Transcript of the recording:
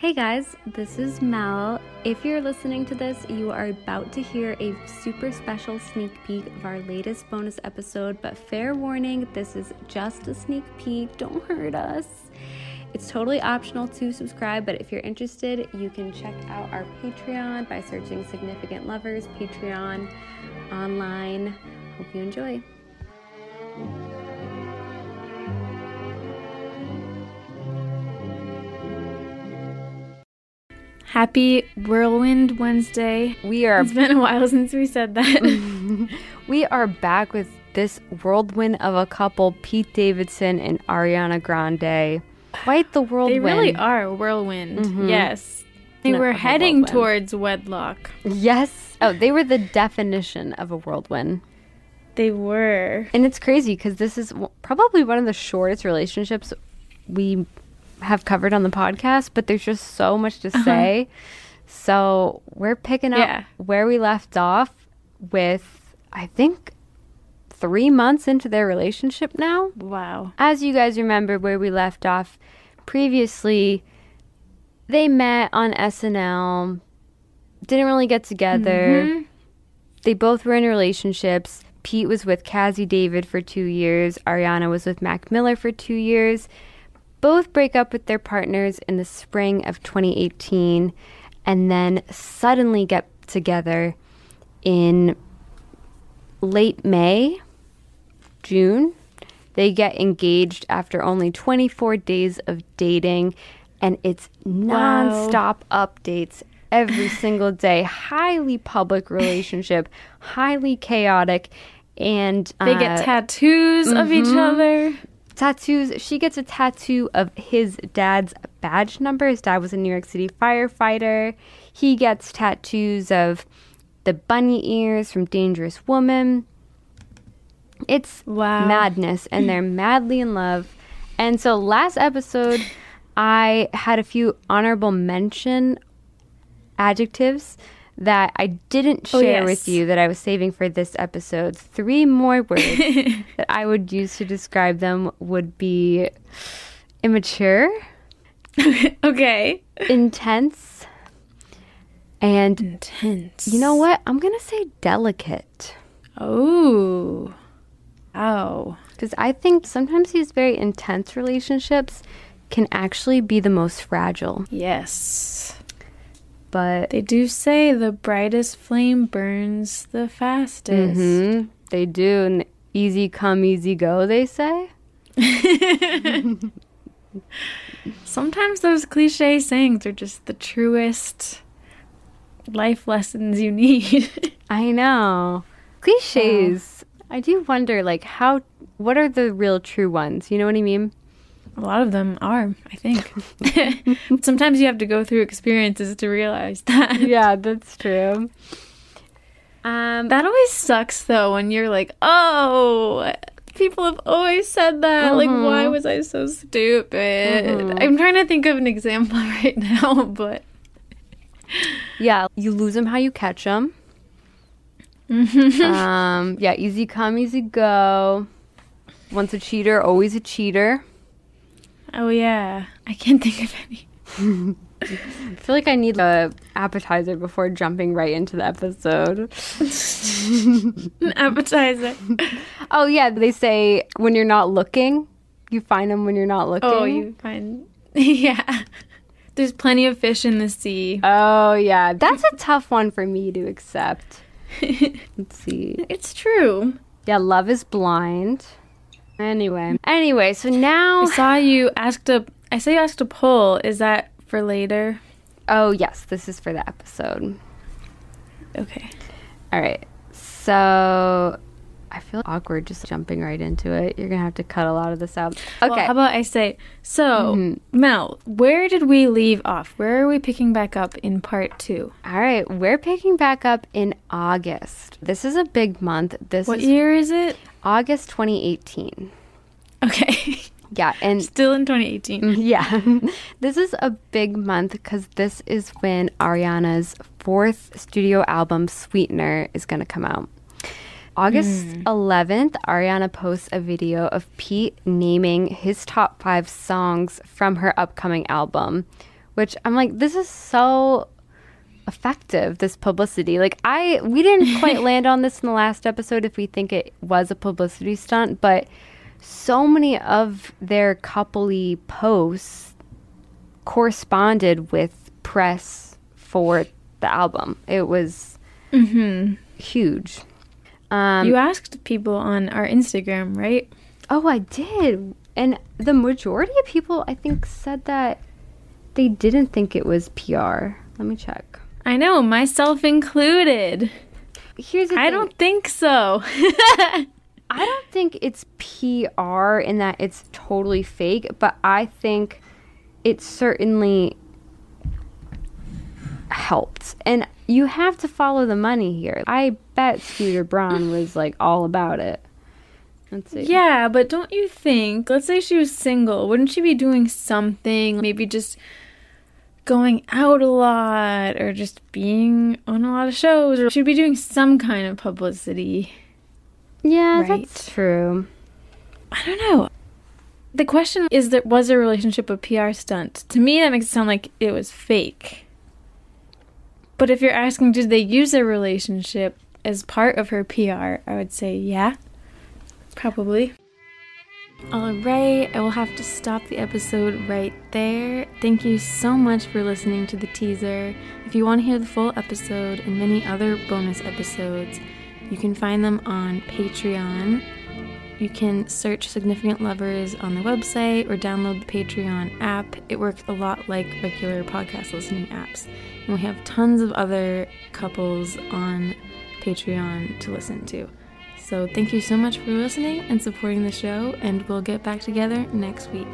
Hey guys, this is Mel. If you're listening to this, you are about to hear a super special sneak peek of our latest bonus episode, but fair warning, this is just a sneak peek. Don't hurt us. It's totally optional to subscribe, but if you're interested, you can check out our Patreon by searching Significant Lovers Patreon online. Hope you enjoy. Happy Whirlwind Wednesday. We are It's been a while since we said that. we are back with this whirlwind of a couple, Pete Davidson and Ariana Grande. Quite the whirlwind. they really are a whirlwind. Mm-hmm. Yes. They No, were heading towards wedlock. Yes. Oh, they were the definition of a whirlwind. They were. And it's crazy because this is w- probably one of the shortest relationships we have covered on the podcast, but there's just so much to uh-huh. say. So we're picking up Yeah. where we left off with, I think, three months into their relationship now. Wow. As you guys remember where we left off previously, they met on SNL, didn't really get together. Mm-hmm. They both were in relationships. Pete was with Cazzie David for two years. Ariana was with Mac Miller for two years. Both break up with their partners in the spring of 2018 and then suddenly get together in late May, June. They get engaged after only 24 days of dating, and it's nonstop updates every single day. Highly public relationship, highly chaotic, and They get uh, tattoos of each other. Tattoos. She gets a tattoo of his dad's badge number. His dad was a New York City firefighter. He gets tattoos of the bunny ears from Dangerous Woman. It's Wow. madness, and they're madly in love. And so, last episode, I had a few honorable mention adjectives that I didn't Oh, share yes. with you that I was saving for this episode. Three more words that I would use to describe them would be immature, Okay. intense, and Intense. you know what? I'm going to say delicate. Oh. Oh. Because I think sometimes these very intense relationships can actually be the most fragile. Yes. But They do say the brightest flame burns the fastest. Mhm, they do. And easy come, easy go, they say. Sometimes those cliche sayings are just the truest life lessons you need. I know. Cliches. I do wonder, like, how, what are the real true ones? You know what I mean? A lot of them are, I think. Sometimes you have to go through experiences to realize that. yeah, that's true. Um, That always sucks though when you're like, oh, people have always said that. Like, why was I so stupid? I'm trying to think of an example right now, but yeah, you lose them how you catch them. um, yeah, easy come, easy go. Once a cheater, always a cheater. Oh yeah, I can't think of any. I feel like I need a appetizer before jumping right into the episode. An appetizer. Oh yeah, they say when you're not looking, you find them when you're not oh, looking. Oh, you find yeah. There's plenty of fish in the sea. Oh yeah, that's a tough one for me to accept. Let's see. It's true. Yeah, love is blind. Anyway, anyway, so now. I saw you asked a. I saw you asked a poll. Is that for later? Oh yes, this is for the episode. Okay. All right, so I feel awkward just jumping right into it. You're gonna have to cut a lot of this out. Okay. Well, how about I say so, mm-hmm. Mel? Where did we leave off? Where are we picking back up in part two? All right, we're picking back up in August. This is a big month. This What is year is it? August 2018. Okay, Yeah, and still in 2018. yeah, this is a big month because this is when Ariana's fourth studio album, Sweetener, is going to come out. August hmm. 11th, Ariana posts a video of Pete naming his top five songs from her upcoming album, which I'm like, this is so effective this publicity. Like i we didn't quite land on this in the last episode if we think it was a publicity stunt but so many of their coupley posts corresponded with press for the album. It was huge. Um, you asked people on our Instagram, right? oh i did. And the majority of people i think said that they didn't think it was pr let me check I know, myself included. here's the I don't think so. I don't think it's PR in that it's totally fake, but I think it certainly helped. And you have to follow the money here. I bet Scooter Braun was like all about it. Let's see. yeah, but don't you think, let's say she was single, wouldn't she be doing something? Maybe just going out a lot or just being on a lot of shows or she'd be doing some kind of publicity. Yeah, Right. that's true. I don't know. The question is that was a relationship a PR stunt? To me that makes it sound like it was fake. But if you're asking did they use their relationship as part of her PR, I would say yeah. Probably. All right, I will have to stop the episode right there. Thank you so much for listening to the teaser. If you want to hear the full episode and many other bonus episodes, you can find them on Patreon. You can search Significant Lovers on the website or download the Patreon app. It works a lot like regular podcast listening apps. And we have tons of other couples on Patreon to listen to. So thank you so much for listening and supporting the show, and we'll get back together next week.